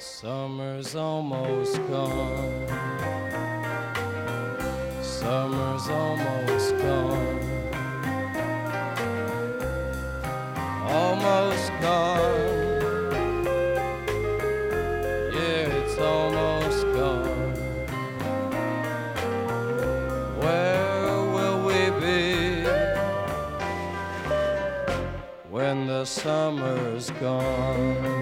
Summer's almost gone. Summer's almost gone. Almost gone. Yeah, it's almost gone. Where will we be when the summer's gone?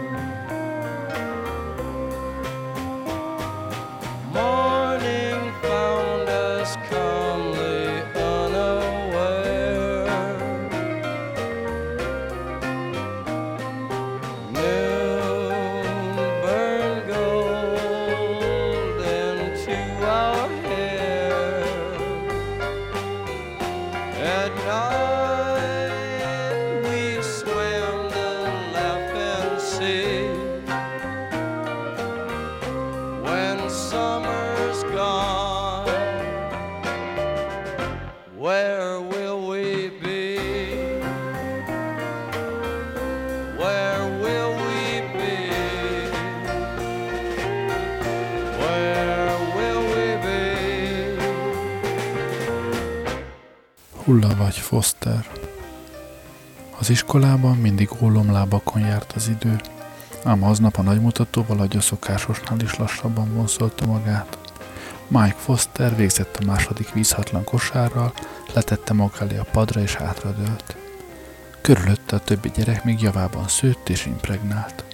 Az iskolában mindig ólomlábakon járt az idő, ám aznap a nagymutatóval a szokásosnál is lassabban vonszolta magát. Mike Foster végzett a második vízhatlan kosárral, letette maga elé a padra és hátradőlt. Körülötte a többi gyerek még javában szőtt és impregnált.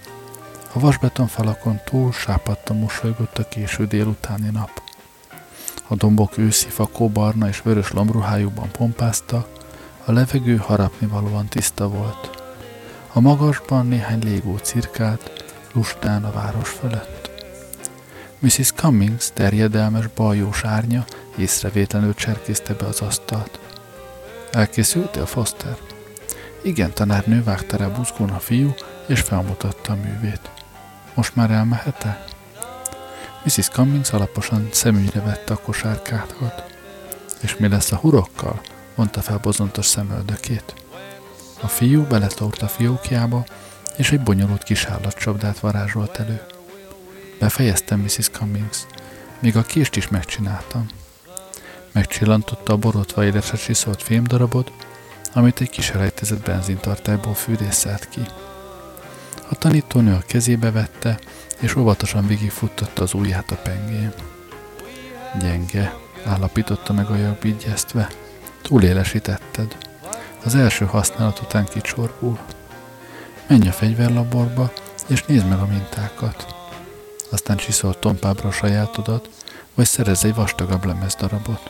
A vasbeton falakon túl sápadtan mosolygott a késő délutáni nap. A dombok őszi fakóbarna és vörös lombruhájukban pompáztak, a levegő harapnivalóan tiszta volt. A magasban néhány légó cirkált, lustán a város fölött. Mrs. Cummings terjedelmes baljós árnya észrevétlenül cserkészte be az asztalt. Elkészültél, Foster? Igen, tanárnő vágta rá buzgón a fiú, és felmutatta a művét. Most már elmehet-e? Mrs. Cummings alaposan szemügyre vette a kosárkákat. És mi lesz a hurokkal? Mondta fel bozontos szemöldökét. A fiú beletórt a fiókjába, és egy bonyolult kis állatcsapdát varázsolt elő. Befejeztem, Mrs. Cummings. Még a kést is megcsináltam. Megcsillantotta a borotva édesre csiszolt fémdarabot, amit egy kis elejtezett benzintartályból fűrészelt ki. A tanítónő a kezébe vette, és óvatosan végigfuttatta az ujját a pengén. Gyenge, állapította meg a jobb igyeztve. Túlélesítetted. Az első használat után kicsorbul. Menj a fegyverlaborba, és nézd meg a mintákat. Aztán csiszolt tompábra a sajátodat, vagy szerez egy vastagabb lemezdarabot.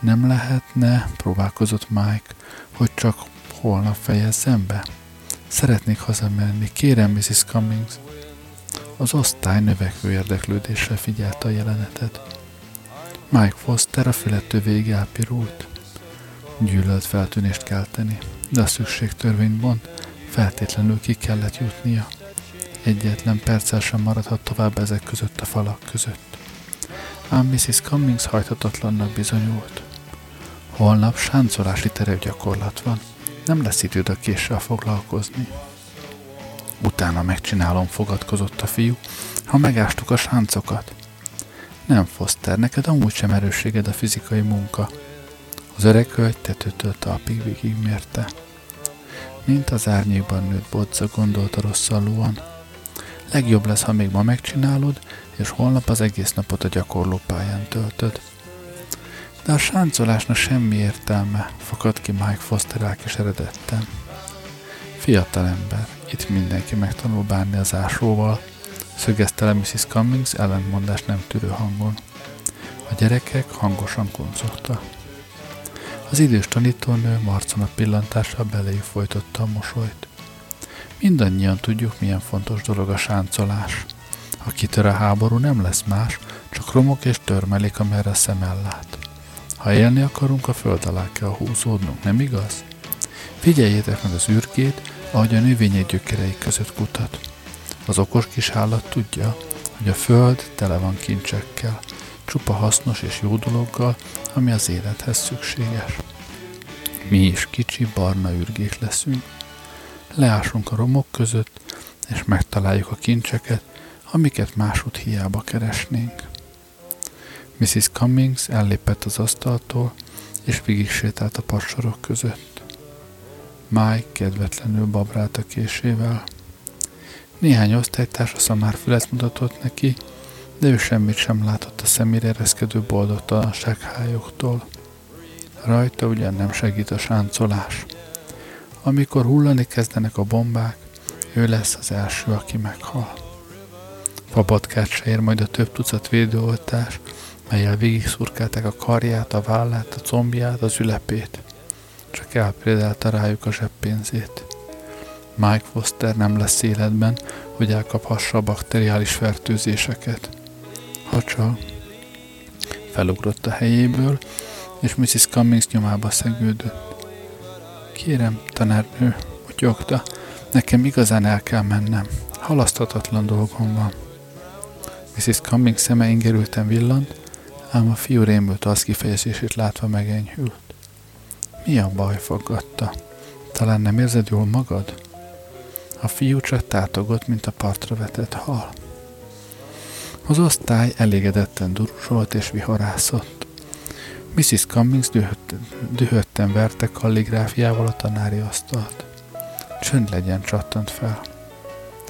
Nem lehetne, próbálkozott Mike, hogy csak holnap fejezzem be? Szeretnék hazamenni, kérem, Mrs. Cummings. Az osztály növekvő érdeklődéssel figyelte a jelenetet. Mike Foster a fülető végig elpirult. Gyűlölt feltűnést kelteni, de a szükségtörvénybont feltétlenül ki kellett jutnia. Egyetlen perccel sem maradhat tovább ezek között a falak között. Ám Mrs. Cummings hajthatatlannak bizonyult. Holnap sáncolási terepgyakorlat van. Nem lesz időd a késsel foglalkozni. Utána megcsinálom, fogadkozott a fiú, ha megástuk a sáncokat. Nem, Foster, neked amúgy sem erősséged a fizikai munka. Az öreg hölgy tetőtől talpig végigmérte. Mint az árnyékban nőtt bodza, gondolta rosszallóan. Legjobb lesz, ha még ma megcsinálod, és holnap az egész napot a gyakorlópályán töltöd. De a sáncolásnak semmi értelme, fakad ki Mike Foster elkeseredetten. Fiatal ember, itt mindenki megtanul bánni az ásóval, szögezte le Mrs. Cummings ellentmondás nem tűrő hangon. A gyerekek hangosan kuncogta. Az idős tanítónő marcon a pillantással beléjük folytotta a mosolyt. Mindannyian tudjuk, milyen fontos dolog a sáncolás. Ha kitör a háború, nem lesz más, csak romok és törmelék, amerre a szem ellát. Ha élni akarunk, a föld alá kell húzódnunk, nem igaz? Figyeljétek meg az űrgét, ahogy a növények gyökerei között kutat. Az okos kis állat tudja, hogy a föld tele van kincsekkel, csupa hasznos és jó dologgal, ami az élethez szükséges. Mi is kicsi barna űrgék leszünk. Leásunk a romok között, és megtaláljuk a kincseket, amiket másút hiába keresnénk. Mrs. Cummings ellépett az asztaltól, és végig sétált a padsorok között. Mike kedvetlenül babrált a késével. Néhány osztálytársa már fület mutatott neki, de ő semmit sem látott a szemére ereszkedő boldogtalanság hályoktól. Rajta ugyan nem segít a sáncolás. Amikor hullani kezdenek a bombák, ő lesz az első, aki meghal. Papatkát se ér majd a több tucat védőoltás, melyel végig szurkálták a karját, a vállát, a combját, az ülepét. Csak elprédálta rájuk a zseppénzét. Mike Foster nem lesz életben, hogy elkaphassa a bakteriális fertőzéseket. Ha csak felugrott a helyéből, és Mrs. Cummings nyomába szegődött. Kérem, tanárnő, motyogta, nekem igazán el kell mennem. Halaszthatatlan dolgom van. Mrs. Cummings szeme ingerülten villant, ám a fiú rémült az kifejezését látva megenyhült. Mi a baj, fogadta? Talán nem érzed jól magad? A fiú csak tátogott, mint a partra vetett hal. Az osztály elégedetten durusolt és viharászott. Mrs. Cummings dühötten, dühötten verte kalligráfiával a tanári asztalt. Csönd legyen, csattant fel.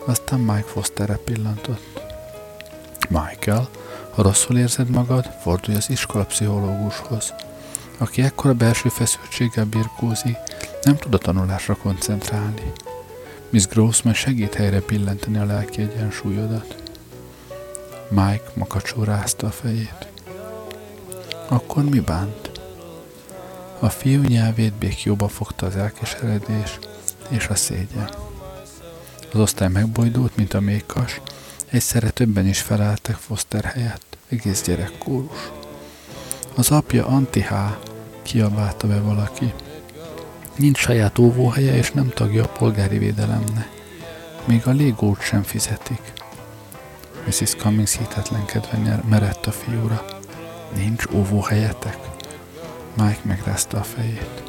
Aztán Mike Fosterre pillantott. Michael, ha rosszul érzed magad, fordulj az iskolapszichológushoz, aki ekkora belső feszültséggel birkózik, nem tud a tanulásra koncentrálni. Miss Grossman segít helyre pillenteni a lelki egyensúlyodat. Mike makacsó rázta a fejét. Akkor mi bánt? A fiú nyelvét békjóba fogta az elkeseredés és a szégyen. Az osztály megbojdult, mint a mékas, egyszerre többen is felálltak Foster helyett, egész gyerekkórus. Az apja Antihá, kiabálta be valaki. Nincs saját óvóhelye, és nem tagja a polgári védelemnek. Még a légót sem fizetik. Mrs. Cummings hitetlenkedve merett a fiúra. Nincs óvóhelyetek? Mike megrázta a fejét.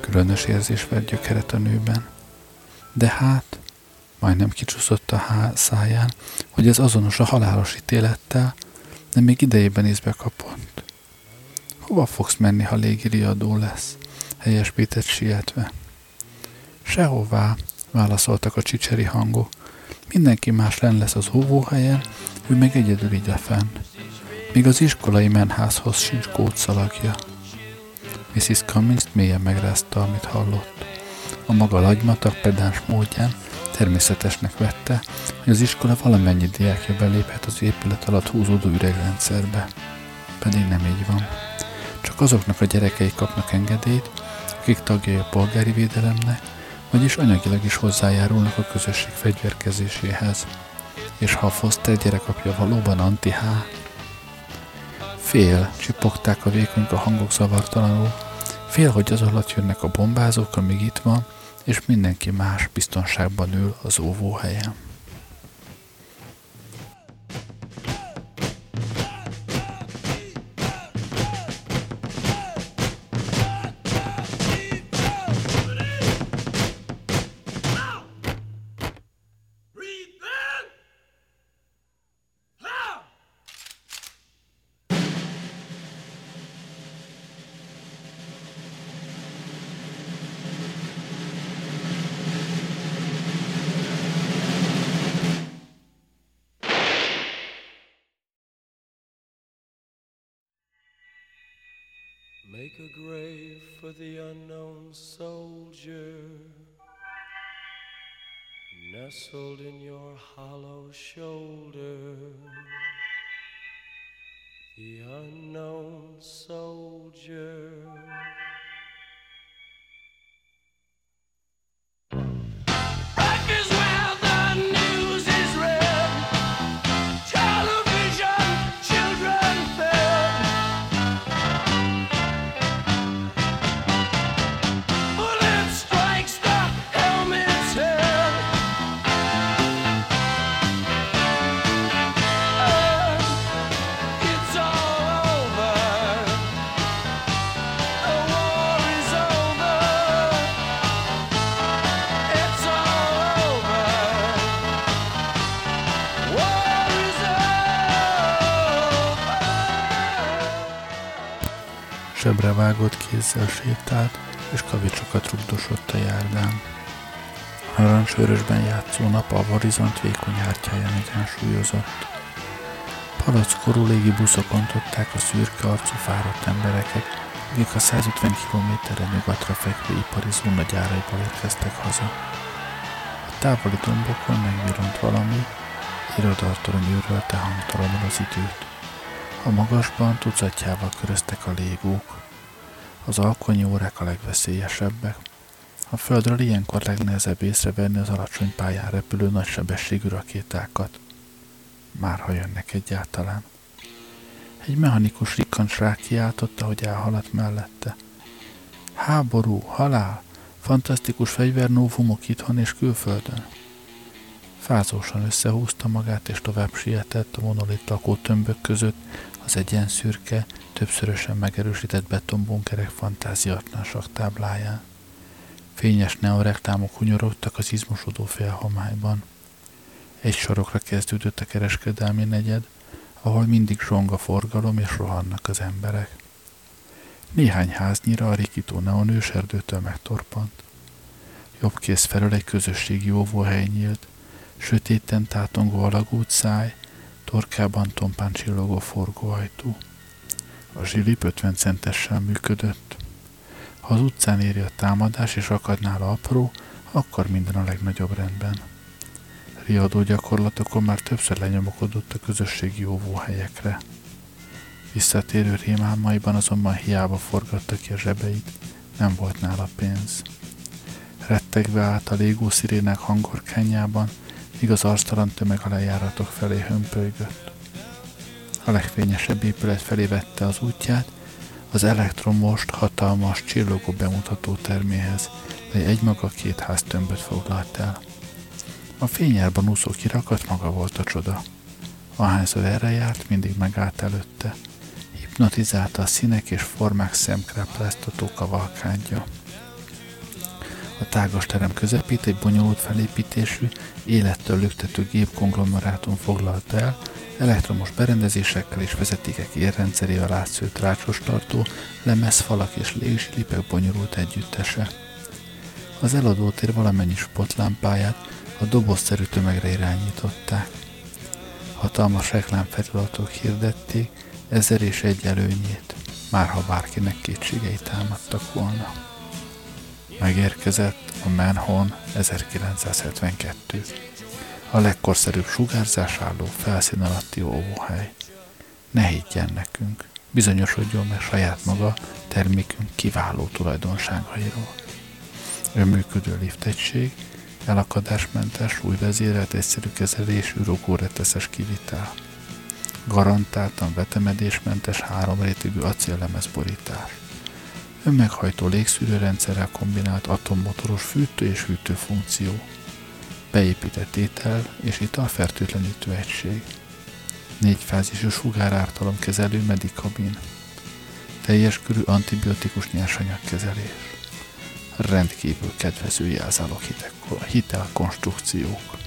Különös érzés vett gyökeret a nőben. De hát, majdnem kicsúszott a há- száján, hogy ez azonos a halálos ítélettel, de még idejében észbe kapott. Hova fogsz menni, ha légiriadó lesz? Péter sietve. Sehová, válaszoltak a csicseri hangok. Mindenki más len lesz az óvóhelyen, ő meg egyedül ide fenn. Még az iskolai menházhoz sincs kódszalagja. Mrs. Cummings mélyen megrázta, amit hallott. A maga lagymatag pedáns módján természetesnek vette, hogy az iskola valamennyi diákja beléphet az épület alatt húzódó üregrendszerbe. Pedig nem így van. Csak azoknak a gyerekei kapnak engedélyt, akik tagjai a polgári védelemnek, vagyis anyagilag is hozzájárulnak a közösség fegyverkezéséhez. És ha a Foster gyerekapja valóban anti-H, fél, csipogták a vékonyka hangok zavartalanul, fél, hogy az alatt jönnek a bombázók, amíg itt van, és mindenki más biztonságban ül az óvóhelyen. Make a grave for the unknown soldier nestled in your hollow shoulder. The unknown soldier. Sebre vágott kézzel sétált, és kavicsokat rugdosott a járdán. Narancsvörösben játszó nap a horizont vékony hártyáján egyensúlyozott. Palackorú légi buszokon tudták a szürke arcú fáradt embereket, akik a 150 kilométerre nyugatra fekvő ipari zóna gyáraiból érkeztek haza. A távoli dombokon megviront valami, irodartorony őrölte hangtalanul az időt. A magasban tucatjával köröztek a légók. Az alkonyi órák a legveszélyesebbek. A földről ilyenkor legnehezebb észrevenni az alacsony pályán repülő nagysebességű rakétákat. Már ha jönnek egyáltalán. Egy mechanikus rikkancs rákiáltotta, hogy elhaladt mellette. Háború, halál, fantasztikus fegyvernóvumok itthon és külföldön. Fázósan összehúzta magát, és tovább sietett a monolit lakó tömbök között az egyen szürke, többszörösen megerősített betonbunkerek fantáziatlan tábláján. Fényes neoreklámok hunyorogtak az izmosodó félhomályban. Egy sorokra kezdődött a kereskedelmi negyed, ahol mindig zsong a forgalom és rohannak az emberek. Néhány háznyira a rikító neon őserdőtől megtorpant. Jobb kész felől egy közösségi óvóhely nyílt, sötéten tátongó alagút száj, torkában tompán csillogó forgóajtó. A zsilip 50 centessel működött. Ha az utcán éri a támadás és akadnál apró, akkor minden a legnagyobb rendben riadó gyakorlatokon már többször lenyomokodott a közösségi óvóhelyekre. Visszatérő rémálmaiban azonban hiába forgatta ki a zsebeit, nem volt nála pénz. Rettegve állt a légó szirénák hangorkányában, míg az arctalan tömeg a lejáratok felé hömpölygött. A legfényesebb épület felé vette az útját, az elektromost hatalmas, csillogó bemutató terméhez, mely egymaga két háztömböt foglalt el. A fényárban úszó kirakat maga volt a csoda. Ahányszor erre járt, mindig megállt előtte. Hipnotizálta a színek és formák szemkrápláztató kavalkádja. A tágas terem közepét egy bonyolult felépítésű, élettől lüktető gépkonglomerátum foglalta el, elektromos berendezésekkel és vezetékek érrendszerével átszőtt rácsos tartó, lemezfalak és légzsilipek bonyolult együttese. Az eladótér valamennyi spotlámpáját a dobozszerű tömegre irányították. Hatalmas reklámfeliratok hirdették ezer és egy előnyét, már ha bárkinek kétségei támadtak volna. Megérkezett a Manhon 1972, a legkorszerűbb sugárzás álló felszín alatti óvóhely. Ne higgyen nekünk, bizonyosodjon meg saját maga termékünk kiváló tulajdonságairól. Önműködő liftegység elakadásmentes, új vezérelt, egyszerű kezelésű, rugóreteszes kivitel. Garantáltan vetemedésmentes, háromrétegű acéllemezborítás. Önmeghajtó légszűrőrendszerrel kombinált atommotoros fűtő és hűtő funkció. Beépített étel és italfertőtlenítő egység. Négyfázisú sugárártalomkezelő medikabin. Teljes körű antibiotikus nyersanyagkezelés rendkívül kedvező jelzálog hitelkonstrukciók.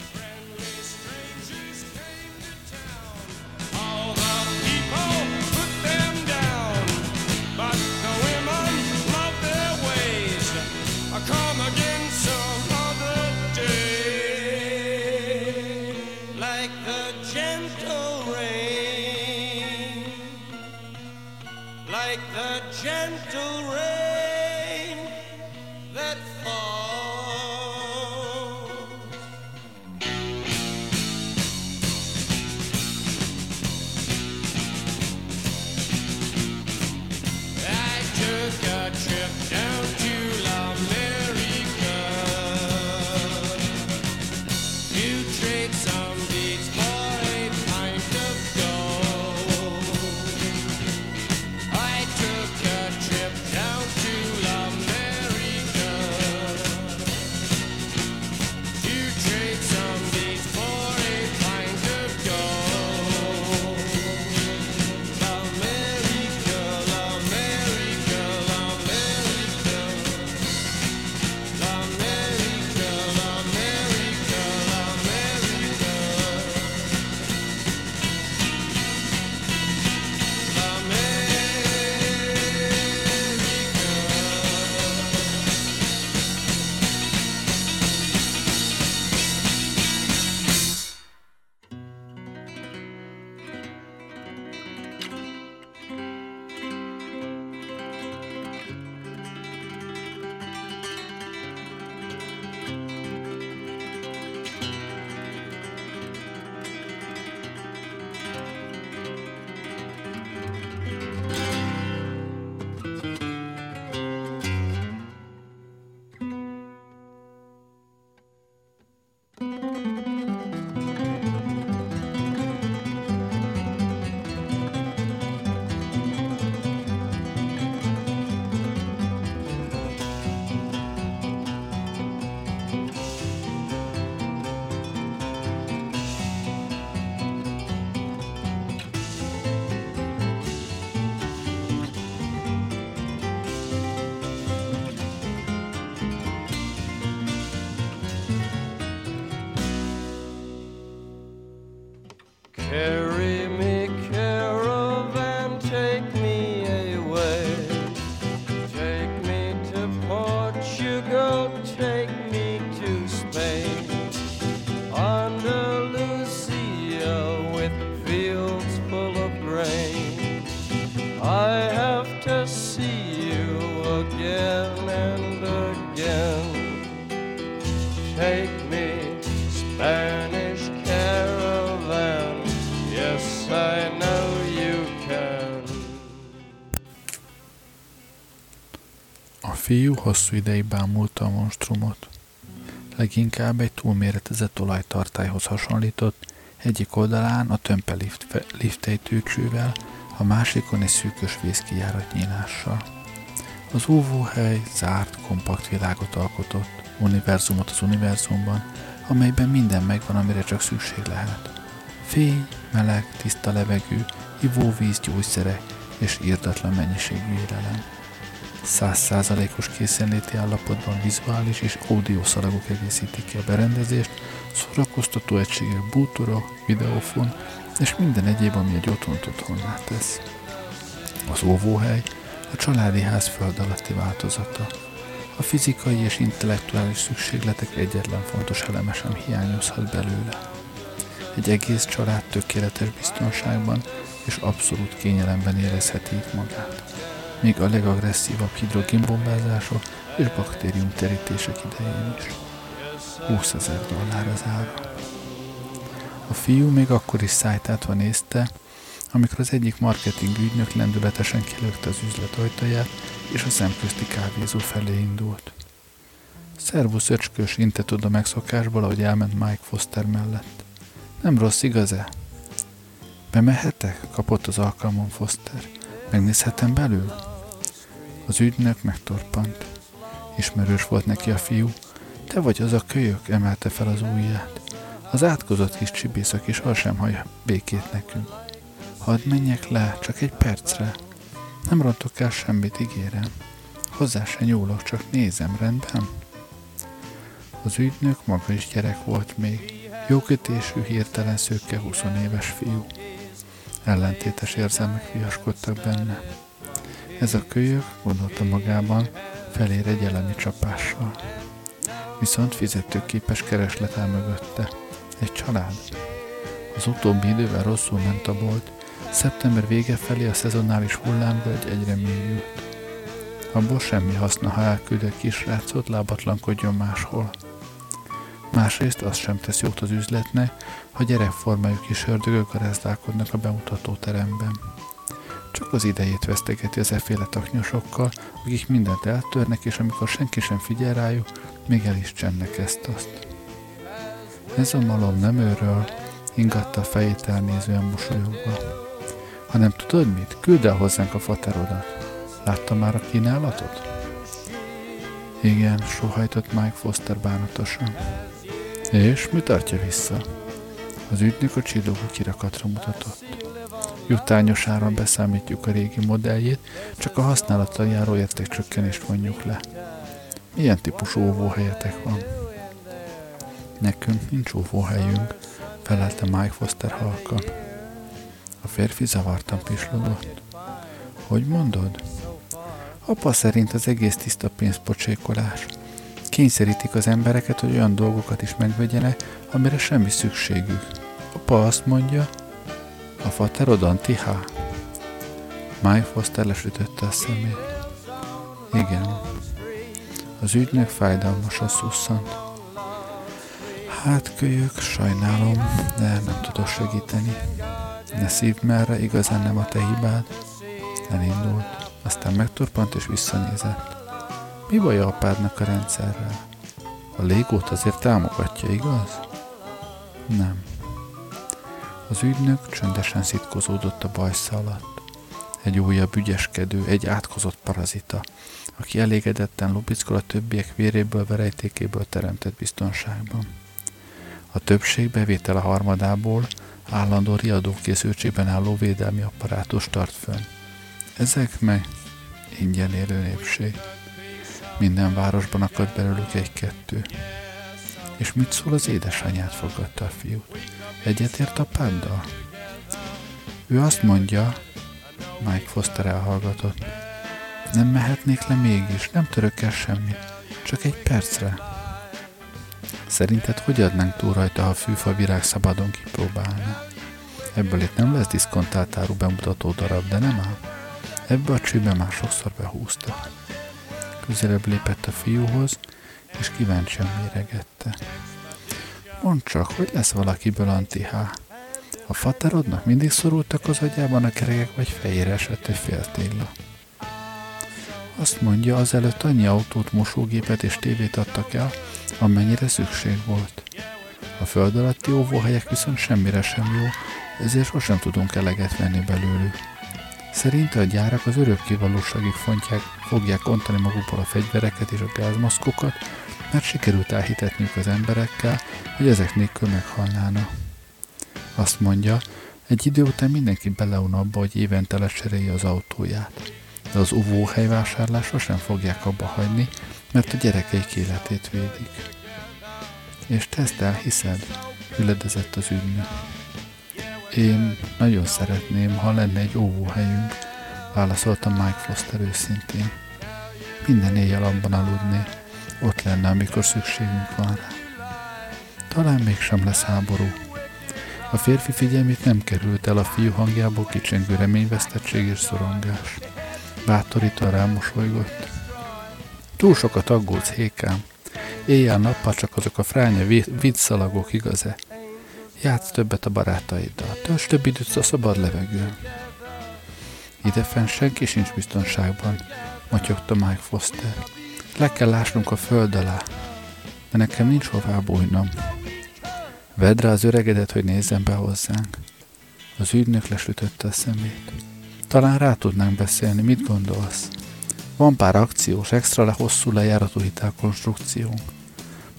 Hosszú ideig bámulta a monstrumot. Leginkább egy túlméretezett olajtartályhoz hasonlított, egyik oldalán a tömpe lift, liftejtőcsővel, a másikon egy szűkös vízkijárat nyílással. Az óvóhely zárt, kompakt világot alkotott, univerzumot az univerzumban, amelyben minden megvan, amire csak szükség lehet. Fény, meleg, tiszta levegő, ivóvíz, gyógyszerek és írdatlan mennyiségű élelem. Százszázalékos készenléti állapotban vizuális és audio szalagok egészítik ki a berendezést, szórakoztató egységek, bútorok, videófon és minden egyéb, ami egy otthont otthonná tesz. Az óvóhely a családi ház föld alatti változata. A fizikai és intellektuális szükségletek egyetlen fontos eleme sem hiányozhat belőle. Egy egész család tökéletes biztonságban és abszolút kényelemben érezheti itt magát. Még a legagresszívabb hidrogénbombázások és baktérium terítések idején is. 20 ezer dollár az ára. A fiú még akkor is szájtátva nézte, amikor az egyik marketing ügynök lendületesen kilökte az üzlet ajtaját, és a szemközti kávézó felé indult. Szervusz öcskös, intett oda megszokásból, ahogy elment Mike Foster mellett. Nem rossz, igaz-e? Bemehetek? kapott az alkalmon Foster. Megnézhetem belül? Az ügynök megtorpant. Ismerős volt neki a fiú. Te vagy az a kölyök, emelte fel az ujját. Az átkozott kis csibészak is az sem hagy békét nekünk. Hadd menjek le, csak egy percre. Nem rontok el semmit, ígérem. Hozzá se nyúlok, csak nézem, rendben? Az ügynök maga is gyerek volt még. Jókötésű, hirtelen szőke 20 éves fiú. Ellentétes érzelmek viaskodtak benne. Ez a kölyök, gondolta magában, felér egy elemi csapással. Viszont fizetőképes kereslet el mögötte. Egy család. Az utóbbi idővel rosszul ment a bolt, Szeptember vége felé a szezonális hullámvölgy egyre mélyült. Abból semmi haszna, ha elküld egy kisrácot, lábatlankodjon máshol. Másrészt az sem tesz jót az üzletnek, ha gyerekformájú kis ördögök garázdálkodnak a bemutató teremben. Csak az idejét vesztegeti az efféle taknyosokkal, akik mindent eltörnek, és amikor senki sem figyel rájuk, még el is csennek ezt-azt. Ez a malom nem őről, ingatta a fejét elnézően mosolyogva hanem tudod mit? Küld el hozzánk a faterodat. Látta már a kínálatot? Igen, sohajtott Mike Foster bánatosan. És mi tartja vissza? Az ügynök a csillogó kirakatra mutatott. Jutányos áron beszámítjuk a régi modelljét, csak a használattal járó értékcsökkenést vonjuk le. Milyen típusú óvóhelyetek van? Nekünk nincs óvóhelyünk, felelte Mike Foster halkan. A férfi zavartan pislogott. Hogy mondod? Apa szerint az egész tiszta pénzpocsékolás. Kényszerítik az embereket, hogy olyan dolgokat is megvegyenek, amire semmi szükségük. Apa azt mondja, a faterod antihá. Mike Foster lesütötte a szemét. Igen. Az ügynök fájdalmasan szusszant. Hát kölyök, sajnálom, de nem tudok segíteni. Ne szívd merre, igazán nem a te hibád. Elindult, aztán megtorpant és visszanézett. Mi baj a apádnak a rendszerrel? A légót azért támogatja, igaz? Nem. Az ügynök csöndesen szitkozódott a bajsza alatt. Egy újabb ügyeskedő, egy átkozott parazita, aki elégedetten lubickol a többiek véréből, verejtékéből teremtett biztonságban. A többség bevétele harmadából állandó riadókészültségben álló védelmi apparátus tart fönn. Ezek meg ingyen élő népség. Minden városban akad belőlük egy-kettő. És mit szól az édesanyját, fogadta a fiút. Egyetért apáddal? Ő azt mondja, Mike Foster elhallgatott, nem mehetnék le mégis, nem török el semmit, csak egy percre. Szerinted hogy adnánk túl rajta, ha a fűfa virág szabadon kipróbálná? Ebből itt nem lesz diszkontált áru bemutató darab, de nem áll. Ebbe a csőbe már sokszor behúzta. Közelebb lépett a fiúhoz, és kíváncsian méregette. Mondd csak, hogy lesz valakiből antihá? A faterodnak mindig szorultak az agyában a kerekek, vagy fejére esett egy fél téla. Azt mondja, azelőtt annyi autót, mosógépet és tévét adtak el, amennyire szükség volt. A föld alatti óvóhelyek viszont semmire sem jó, ezért sosem tudunk eleget venni belőlük. Szerinte a gyárak az örökké valóságig fontják, fogják ontani magukból a fegyvereket és a gázmaszkokat, mert sikerült elhitetniük az emberekkel, hogy ezek nélkül meghalnána. Azt mondja, egy idő után mindenki beleun abba, hogy évente lecserélje az autóját. De az uvóhely vásárlásra sem fogják abba hagyni, mert a gyerekeik életét védik. És te ezt elhiszed? Üledezett az ügynök. Én nagyon szeretném, ha lenne egy óvóhelyünk, válaszolta Mike Foster őszintén. Minden éjjel abban aludni, ott lenne, amikor szükségünk van rá. Talán mégsem lesz háború. A férfi figyelmét nem került el a fiú hangjából kicsengő reményvesztettség és szorongás. Bátorítva rámosolygott. Túl sokat aggódsz, Hékám. Éjjel-nappal csak azok a fránya viccszalagok, igaz-e? Játsz többet a barátaiddal, tölts több időt a szabad levegőn. Idefenn senki sincs biztonságban, matyogta Mike Foster. Le kell lásnunk a föld alá, de nekem nincs hová bújnom. Vedd rá az öregedet, hogy nézzen be hozzánk. Az ügynök lesütötte a szemét. Talán rá tudnánk beszélni, mit gondolsz? Van pár akciós, extra le hosszú lejáratú hitelkonstrukciónk.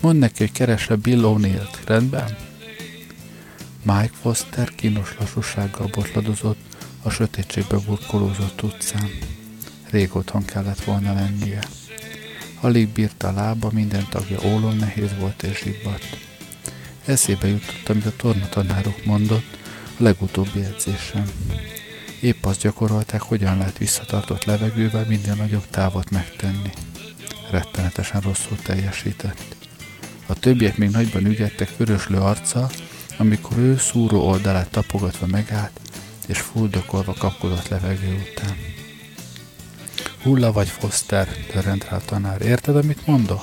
Mondd neki, hogy keresle Bill O'Neill-t, rendben? Mike Foster kínos lassúsággal botladozott a sötétségbe burkolózott utcán. Rég otthon kellett volna lennie. Alig bírta a lába, minden tagja ólom nehéz volt és zsibbadt. Eszébe jutott, amit a tornatanárok mondott a legutóbbi edzésen. Épp azt gyakorolták, hogyan lehet visszatartott levegővel minden nagyobb távot megtenni. Rettenetesen rosszul teljesített. A többiek még nagyban ügyettek vöröslő arccal, amikor ő szúró oldalát tapogatva megállt, és fuldokolva kapkodott levegő után. Hulla vagy Foster, törrent rá a tanár. Érted, amit mondok?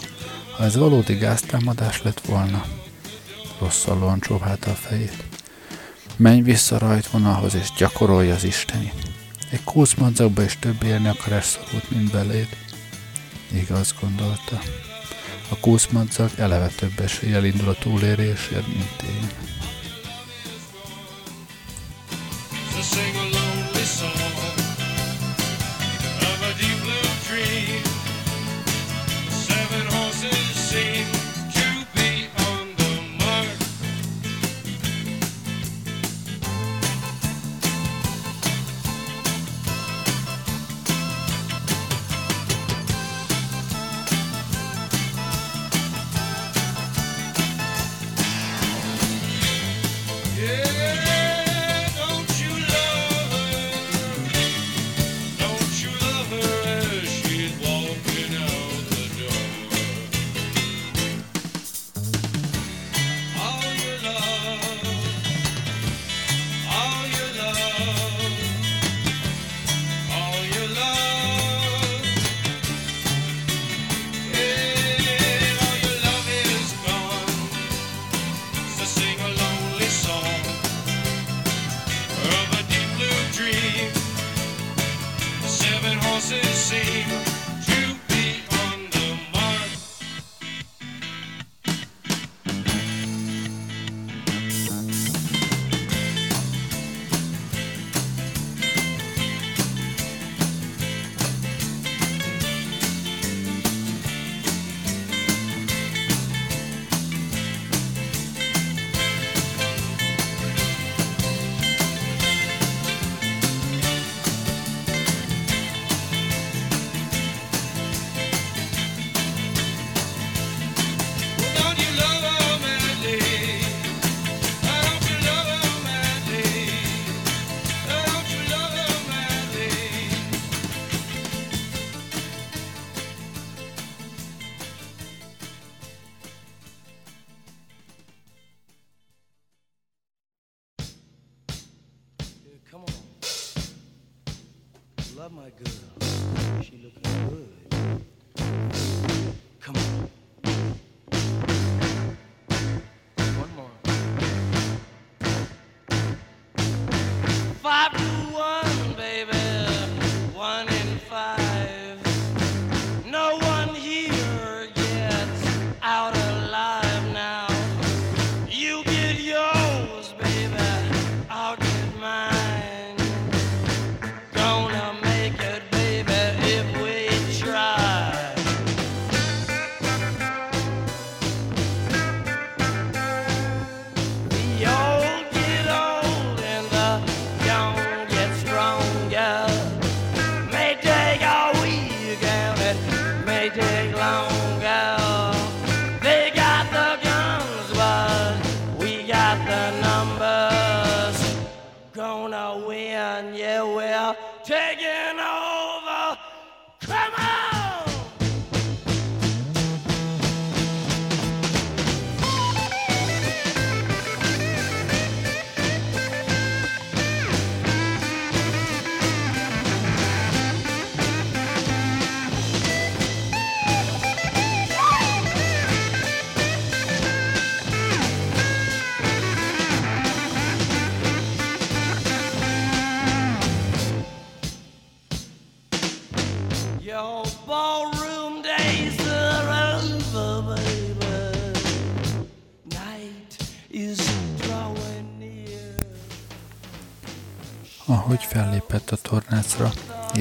Ha ez valódi gáztámadás lett volna. Rosszallóan csóválta a fejét. Menj vissza rajtvonalhoz, és gyakorolj az Isteni. Egy kózmadzagba is több élni akar eszorult, mint beléd. Igaz, gondolta. A kózmadzag eleve több eséllyel indul a túlérésért, mint én. One,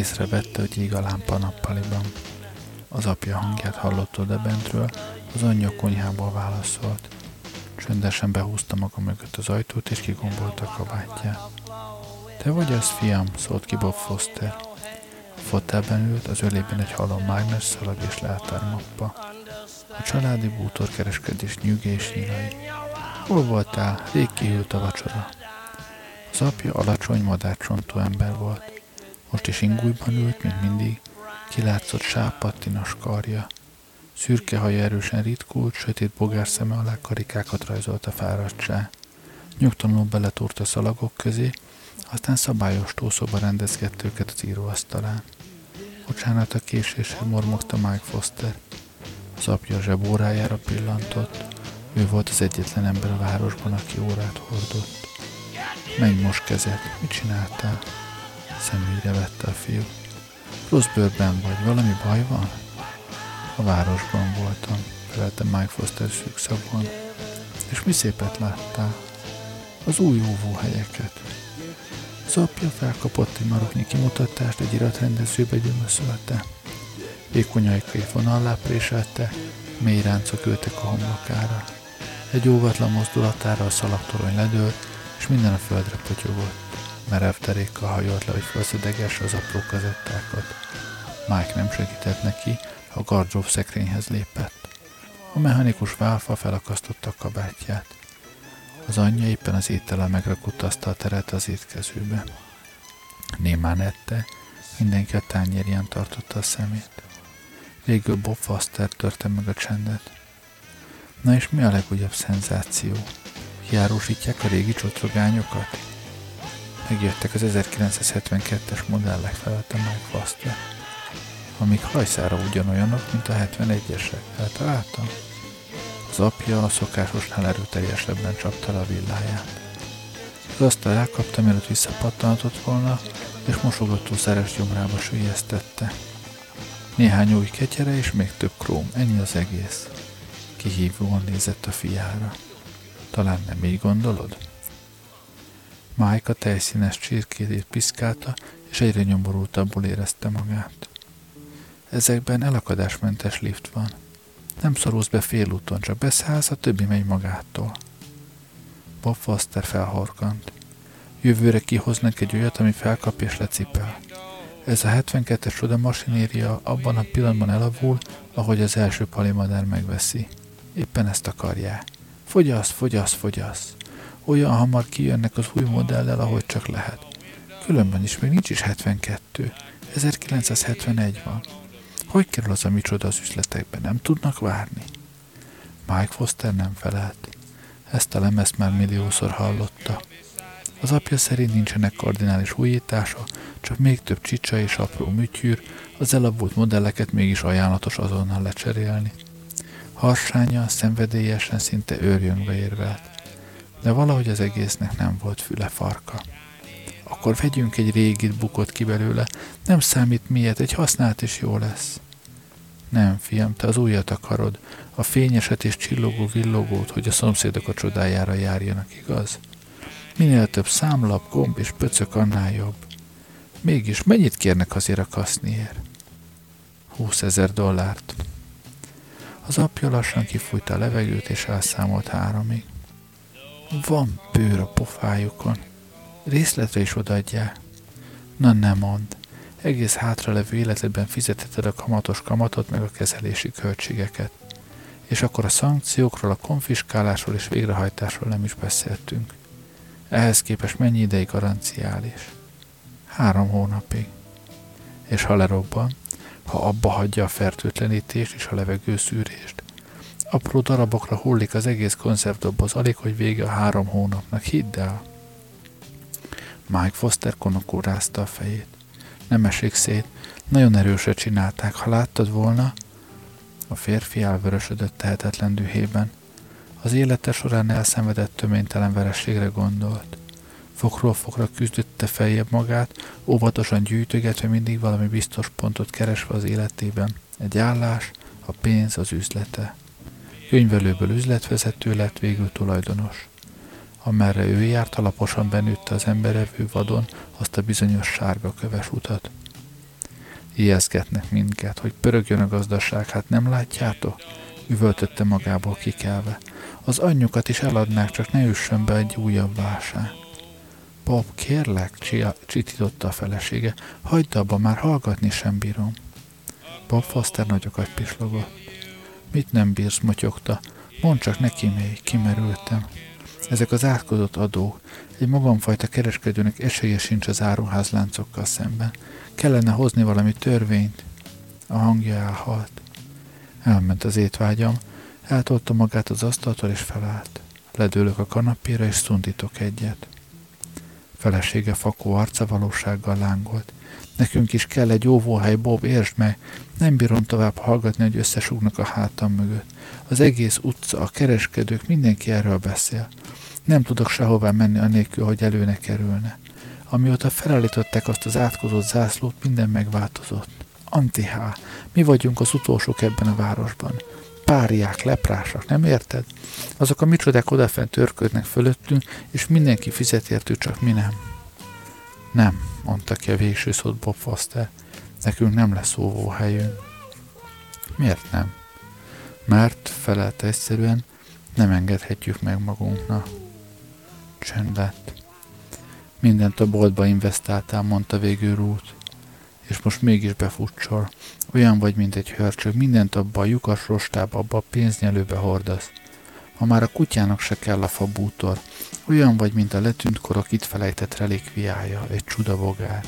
észrevette, hogy ég a lámpa nappaliban. Az apja hangját hallott oda bentről, az anyja konyhából válaszolt. Csöndesen behúzta maga mögött az ajtót, és kigombolta a kabátját. Te vagy az, fiam? szólt ki Bob Foster. A fotelben ült, az ölében egy halom mágnes szalag és leltármappa. A családi bútorkereskedés nyűge és nyilai. Hol voltál? Rég kihűlt a vacsora. Az apja alacsony, madárcsontú ember volt. Most is ingújban ült, mint mindig, kilátszott sápattinos karja. Szürke haja erősen ritkult, sötét bogár szeme alá karikákat rajzolt a fáradtság. Nyugtalanul beletúrt a szalagok közé, aztán szabályos tószóba rendezgette őket az íróasztalán. Bocsánat a késésre mormogta Mike Foster. Az apja zsebórájára pillantott. Ő volt az egyetlen ember a városban, aki órát hordott. Menj most kezed, mit csináltál? Szemügyre vette a fiú. Rossz bőrben vagy, valami baj van? A városban voltam, felelte Mike Foster szűkszavon. És mi szépet láttál? Az új óvóhelyeket. Az apja felkapott egy maroknyi kimutatást, egy iratrendezőbe gyömöszölte. Vékony ajkait vonallá préselte, mély ráncok ültek a homlokára. Egy óvatlan mozdulatára a szalagtorony ledőlt, és minden a földre potyogott. Merev terékkal hajolt le, hogy felszedegesse az apró kazettákat. Mike nem segített neki, a gardrób szekrényhez lépett. A mechanikus válfa felakasztotta a kabátját. Az anyja éppen az étellel megrakott asztal terelte az étkezőbe. Némán ette, mindenki a tányérján tartotta a szemét. Végül Bob Foster törte meg a csendet. Na és mi a legújabb szenzáció? Kiárusítják a régi csotrogányokat? Megjöttek az 1972-es modellek felelte Mike Foster. Amik hajszára ugyanolyanok, mint a 71-esek. Eltaláltam? Az apja a szokásosnál erőteljesebben csapta le a villáját. Az asztal elkapta, mielőtt visszapattantott volna, és mosogató szeres gyomrába sülyeztette. Néhány új ketyere és még több króm, ennyi az egész. Kihívóan nézett a fiára. Talán nem így gondolod? Mike a tejszínes csirkét piszkálta, és egyre nyomorultabbul érezte magát. Ezekben elakadásmentes lift van. Nem szorulsz be félúton, csak beszállsz, a többi megy magától. Bob Foster felhorkant. Jövőre kihoznak egy olyat, ami felkap és lecipel. Ez a 72-es csoda masinéria abban a pillanatban elavul, ahogy az első palimadár megveszi. Éppen ezt akarják. Fogyasz, fogyasz, fogyasz. Olyan hamar kijönnek az új modellel, ahogy csak lehet. Különben is még nincs is 72. 1971 van. Hogy kerül az a micsoda az üzletekbe? Nem tudnak várni? Mike Foster nem felelt. Ezt a lemezt már milliószor hallotta. Az apja szerint nincsenek kardinális újítása, csak még több csicsa és apró műtyűr, az elavult modelleket mégis ajánlatos azonnal lecserélni. Harsánya szenvedélyesen szinte őrjöngve érvelt. De valahogy az egésznek nem volt füle farka. Akkor vegyünk egy régit bukott ki belőle, nem számít miért, egy használt is jó lesz. Nem, fiam, te az újat akarod, a fényeset és csillogó villogót, hogy a szomszédok a csodájára járjanak, igaz? Minél több számlap, gomb és pöcök, annál jobb. Mégis mennyit kérnek azért a kaszniért? 20 ezer dollárt. Az apja lassan kifújta a levegőt, és elszámolt háromig. Van bőr a pofájukon. Részletre is odaadják. Na nem mond. egész hátralevő életedben fizetheted a kamatos kamatot meg a kezelési költségeket. És akkor a szankciókról, a konfiskálásról és végrehajtásról nem is beszéltünk. Ehhez képest mennyi ideig garanciális? Három hónapig. És ha lerobban, ha abba hagyja a fertőtlenítést és a levegőszűrést, apró darabokra hullik az egész konzervdoboz, alig, hogy vége a három hónapnak, hidd el. Mike Foster konokul rázta a fejét. Nem esik szét, nagyon erősre csinálták, ha láttad volna, a férfi elvörösödött tehetetlen dühében. Az élete során elszenvedett töménytelen verességre gondolt. Fokról fokra küzdötte feljebb magát, óvatosan gyűjtögetve mindig valami biztos pontot keresve az életében. Egy állás, a pénz, az üzlete. Könyvelőből üzletvezető lett, végül tulajdonos. Amerre ő járt, alaposan benőtte az emberevő vadon azt a bizonyos sárga köves utat. Ijeszgetnek minket, hogy pörögjön a gazdaság, hát nem látjátok? Üvöltötte magából kikelve. Az is eladnák, csak ne üssön be egy újabb válság. Bob, kérlek, csitította a felesége, hagyd abba, már hallgatni sem bírom. Bob Foster nagyokat pislogott. Mit nem bírsz, motyogta. Mondd csak neki még, kimerültem. Ezek az átkozott adók. Egy magamfajta kereskedőnek esélye sincs az áruházláncokkal szemben. Kellene hozni valami törvényt. A hangja elhalt. Elment az étvágyam, eltolta magát az asztaltól és felállt. Ledőlök a kanapéra és szundítok egyet. Felesége fakó arca valósággal lángolt. Nekünk is kell egy óvóhely, Bob, értsd meg. Nem bírom tovább hallgatni, hogy összesugnak a hátam mögött. Az egész utca, a kereskedők, mindenki erről beszél. Nem tudok sehová menni anélkül, hogy előne kerülne. Amióta felállították azt az átkozott zászlót, minden megváltozott. Antihá, mi vagyunk az utolsók ebben a városban. Páriák, leprásak, nem érted? Azok a micsodák odafent törködnek fölöttünk, és mindenki fizet értük, csak mi nem. Nem, mondta ki a végső szót Bob Foster. Nekünk nem lesz óvóhelyünk. Miért nem? Mert, felelte egyszerűen, nem engedhetjük meg magunknak. Csend lett. Mindent a boltba investáltál, mondta végül Ruth. És most mégis befutcsol. Olyan vagy, mint egy hörcsög, mindent abba a lyukas rostába, abba a pénznyelőbe hordasz. Ha már a kutyának se kell a fabútor, olyan vagy, mint a letűnt korok itt felejtett relikviája, egy csudabogár.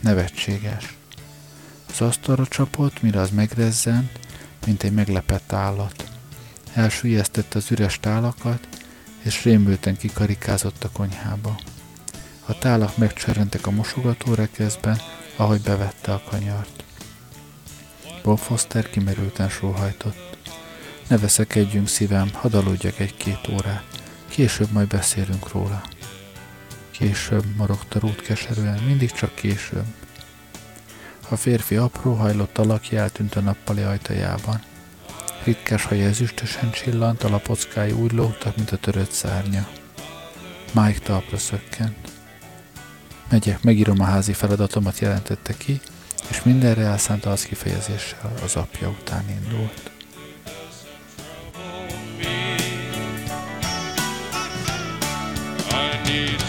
Nevetséges. Az asztalra csapott, mire az megrezzent, mint egy meglepett állat. Elsüllyesztette az üres tálakat, és rémülten kikarikázott a konyhába. A tálak megcserentek a mosogató rekeszben, ahogy bevette a kanyart. Bob Foster kimerülten sóhajtott. Ne veszekedjünk szívem, hadd aludjak egy-két órát. Később majd beszélünk róla. Később, morogta Ruth keserűen, mindig csak később. A férfi apró, hajlott alakja eltűnt a nappali ajtajában. Ritkás haja ezüstösen csillant, a lapockái úgy lógtak, mint a törött szárnya. Mike talpra szökkent. Megyek, megírom a házi feladatomat jelentette ki, és mindenre elszánta az kifejezéssel az apja után indult. I need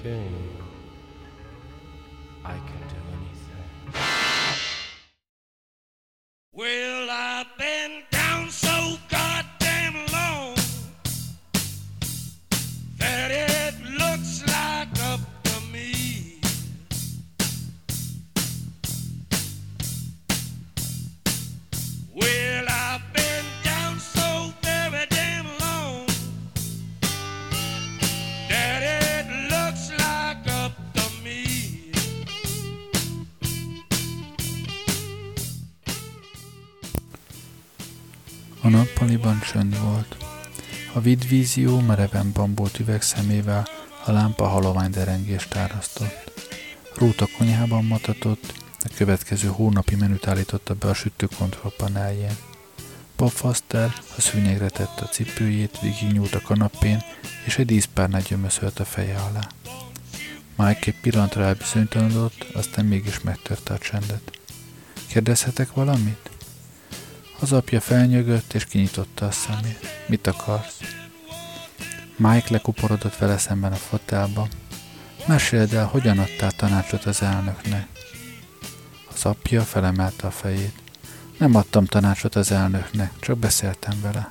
Okay. A vidvízió mereven bambolt üvegszemével a lámpa halovány derengést árasztott. Rút a konyhában matatott, a következő hónapi menüt állította be a sütő Bob Foster a szűnyegre tette a cipőjét, végignyúlt a kanapén, és egy díszpárnát gyömöszölt a feje alá. Mike egy pillanatra elbizonytalanodott, aztán mégis megtörte a csendet. Kérdezhetek valamit? Az apja felnyögött és kinyitotta a szemét. Mit akarsz? Mike lekuporodott vele szemben a fotelba. Meséld el, hogyan adtál tanácsot az elnöknek. Az apja felemelte a fejét. Nem adtam tanácsot az elnöknek, csak beszéltem vele.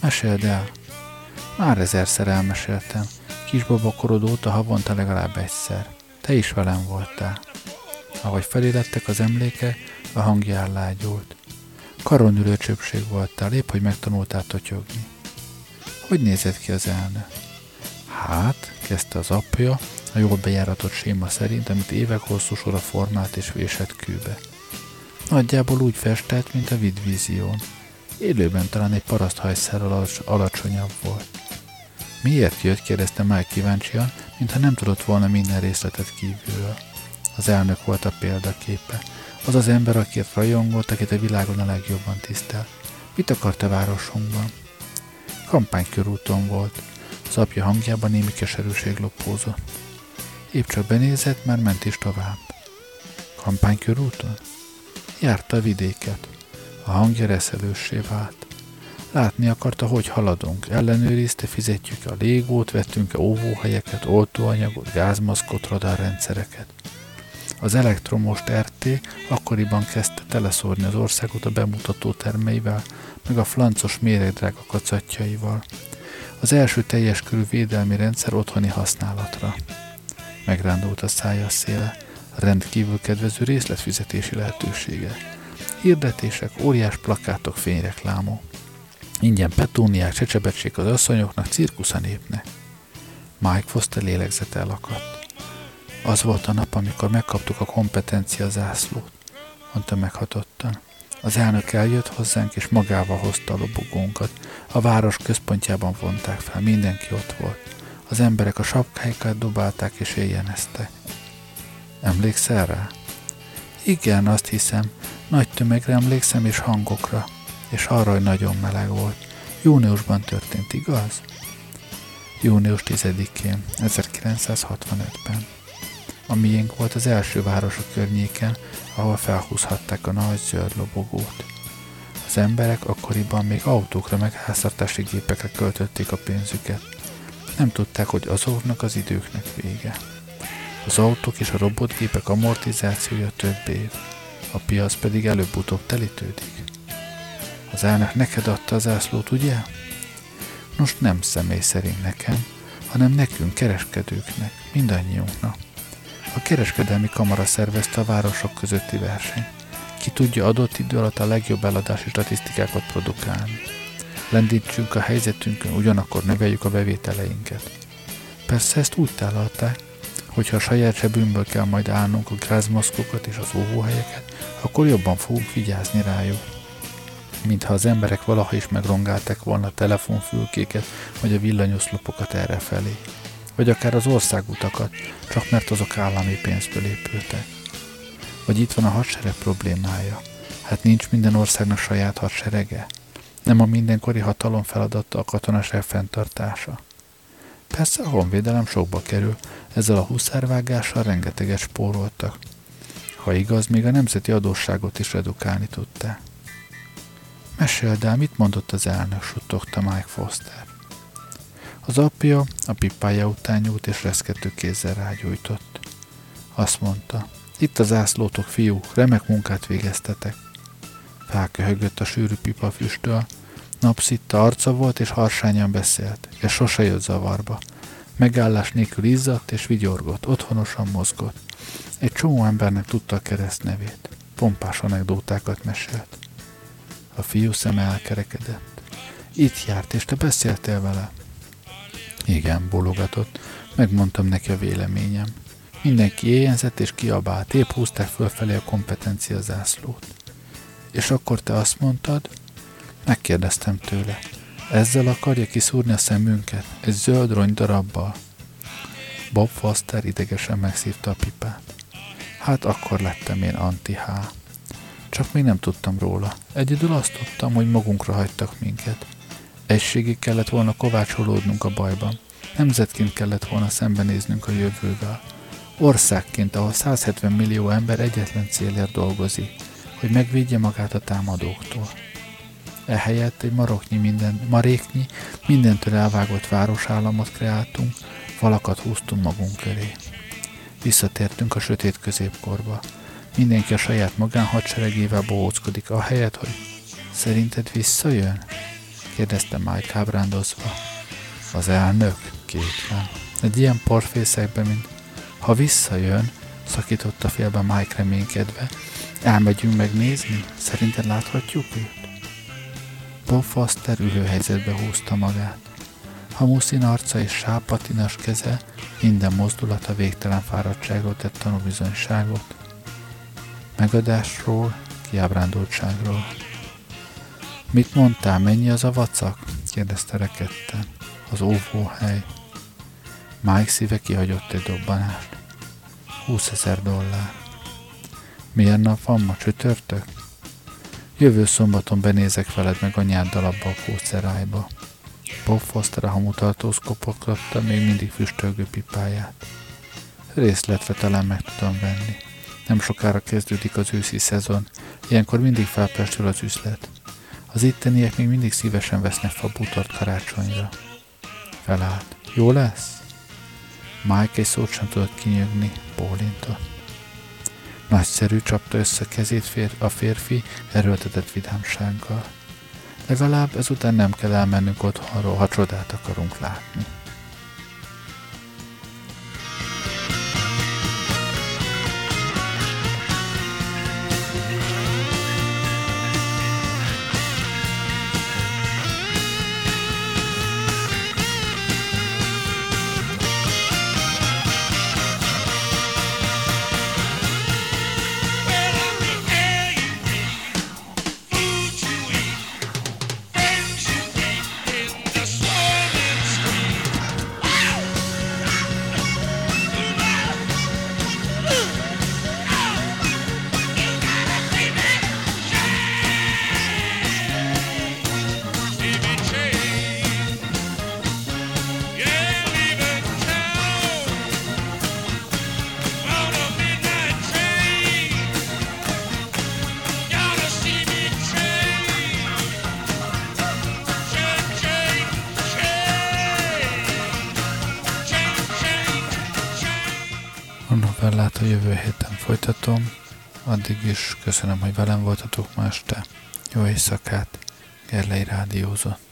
Meséld el. Már ezerszer elmeséltem. Kisbaba korod óta havonta legalább egyszer. Te is velem voltál. Ahogy felélettek az emlékek, a hangja ellágyult. Karon ülő csöpség voltál, épp hogy megtanultál totyogni. Hogy nézett ki az elnök? Hát, kezdte az apja, a jól bejáratott séma szerint, amit évek hosszú sora formált és vésett kőbe. Nagyjából úgy festett, mint a vidvízión. Élőben talán egy paraszt hajszárral alacsonyabb volt. Miért jött? kérdezte Mike kíváncsian, mintha nem tudott volna minden részletet kívülről. Az elnök volt a példaképe. Az az ember, akit rajongott, akit a világon a legjobban tisztelt. Mit akart a városunkban? Kampánykörúton volt. Az apja hangjában némi keserűség lopózott. Épp csak benézett, már ment is tovább. Kampánykörúton? Járta a vidéket. A hangja reszelőssé vált. Látni akarta, hogy haladunk. Ellenőrizte, fizetjük a légót, vettünk-e óvóhelyeket, oltóanyagot, gázmaszkot, radarrendszereket. Az elektromos RT akkoriban kezdte teleszórni az országot a bemutató termeivel, meg a flancos méregdrága kacatjaival. Az első teljes körű védelmi rendszer otthoni használatra. Megrándult a szája széle, rendkívül kedvező részletfizetési lehetősége. Hirdetések, óriás plakátok, fényreklámok. Ingyen petúniák, csecsebecsék az asszonyoknak, cirkusz a népnek. Mike Foster lélegzete elakadt. Az volt a nap, amikor megkaptuk a kompetencia zászlót, mondta meghatottan. Az elnök eljött hozzánk, és magával hozta a lobogónkat. A város központjában vonták fel, mindenki ott volt. Az emberek a sapkáikat dobálták és éjjeneztek. Emlékszel rá? Igen, azt hiszem. Nagy tömegre emlékszem és hangokra és arra, hogy nagyon meleg volt. Júniusban történt, igaz? Június 10-én, 1965-ben. A miénk volt az első város a környéken, ahol felhúzhatták a nagy zöld lobogót. Az emberek akkoriban még autókra meg háztartási gépekre költötték a pénzüket. Nem tudták, hogy azoknak az időknek vége. Az autók és a robotgépek amortizációja több év, a piac pedig előbb-utóbb telítődik. Az elnök neked adta az zászlót, ugye? Nos, nem személy szerint nekem, hanem nekünk, kereskedőknek, mindannyiunknak. A kereskedelmi kamara szervezte a városok közötti versenyt. Ki tudja adott idő alatt a legjobb eladási statisztikákat produkálni. Lendítsünk a helyzetünkön, ugyanakkor növeljük a bevételeinket. Persze ezt úgy tálalták, hogyha a saját zsebünkből kell majd állnunk a grázmaszkokat és az óvóhelyeket, akkor jobban fogunk vigyázni rájuk mintha az emberek valaha is megrongálták volna a telefonfülkéket, vagy a villanyoszlopokat errefelé. Vagy akár az országutakat, csak mert azok állami pénzből épültek. Vagy itt van a hadsereg problémája. Hát nincs minden országnak saját hadserege. Nem a mindenkori hatalom feladata a katonaság fenntartása. Persze a honvédelem sokba kerül, ezzel a huszárvágással rengeteget spóroltak. Ha igaz, még a nemzeti adósságot is redukálni tudták. Meséld el, mit mondott az elnök, suttogta Mike Foster. Az apja a pipája után nyújt és reszkető kézzel rágyújtott. Azt mondta, itt az ászlótok, fiú, remek munkát végeztetek. Felköhögött a sűrű pipa füsttől, napszitta arca volt és harsányan beszélt, és sose jött zavarba. Megállás nélkül izzadt és vigyorgott, otthonosan mozgott. Egy csomó embernek tudta a keresztnevét. Pompás anekdótákat mesélt. A fiú szeme elkerekedett. Itt járt, és te beszéltél vele? Igen, bologatott. Megmondtam neki a véleményem. Mindenki éjjenzett és kiabált, épp húzták fölfelé a kompetencia zászlót. És akkor te azt mondtad? Megkérdeztem tőle. Ezzel akarja kiszúrni a szemünket? Egy zöld rony darabbal? Bob Foster idegesen megszívta a pipát. Hát akkor lettem én anti-H. Csak még nem tudtam róla. Egyedül azt tudtam, hogy magunkra hagytak minket. Egységig kellett volna kovácsolódnunk a bajban. Nemzetként kellett volna szembenéznünk a jövővel. Országként, ahol 170 millió ember egyetlen célért dolgozik, hogy megvédje magát a támadóktól. Ehelyett egy maroknyi minden, maréknyi, mindentől elvágott városállamot kreáltunk, falakat húztunk magunk köré. Visszatértünk a sötét középkorba, Mindenki a saját magánhadseregével bohóckodik, ahelyett, hogy szerinted visszajön? Kérdezte Mike ábrándozva. Az elnök? Kétlen. Egy ilyen porfészekbe, mint ha visszajön, szakította félbe Mike reménykedve, elmegyünk megnézni, szerinted láthatjuk őt? Bob Foster ülőhelyzetbe húzta magát. Hamuszin arca és sápatinas keze minden mozdulata végtelen fáradtságról tett tanúbizonyságot. Megadásról, kiábrándultságról. Mit mondtál, mennyi az a vacak? kérdezte rekedten. Az óvóhely. Mike szíve kihagyott egy dobbanást. 20 ezer dollár. Milyen nap van ma csütörtök? Jövő szombaton benézek veled meg anyáddal abba a kócerájba. Bob Foster a hamutartózkopoklatta még mindig füstölgő pipáját. Részletve talán meg tudom venni. Nem sokára kezdődik az őszi szezon, ilyenkor mindig felpestül az üzlet. Az itteniek még mindig szívesen vesznek fabútort karácsonyra. Felállt. Jó lesz? Mike egy szót sem tudott kinyögni, bólintott. Nagyszerű, csapta össze kezét fér, a férfi erőltetett vidámsággal. Legalább ezután nem kell elmennünk otthonról, ha csodát akarunk látni. Jövő héten folytatom. Addig is köszönöm, hogy velem voltatok ma este. Jó éjszakát, Gerlei Rádiózott.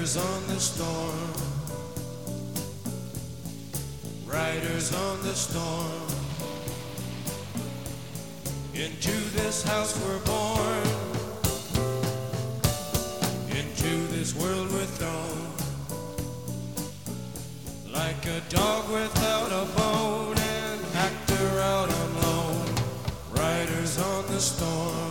Riders on the storm. Riders on the storm. Into this house we're born. Into this world we're thrown. Like a dog without a bone, and actor out on loan. Riders on the storm.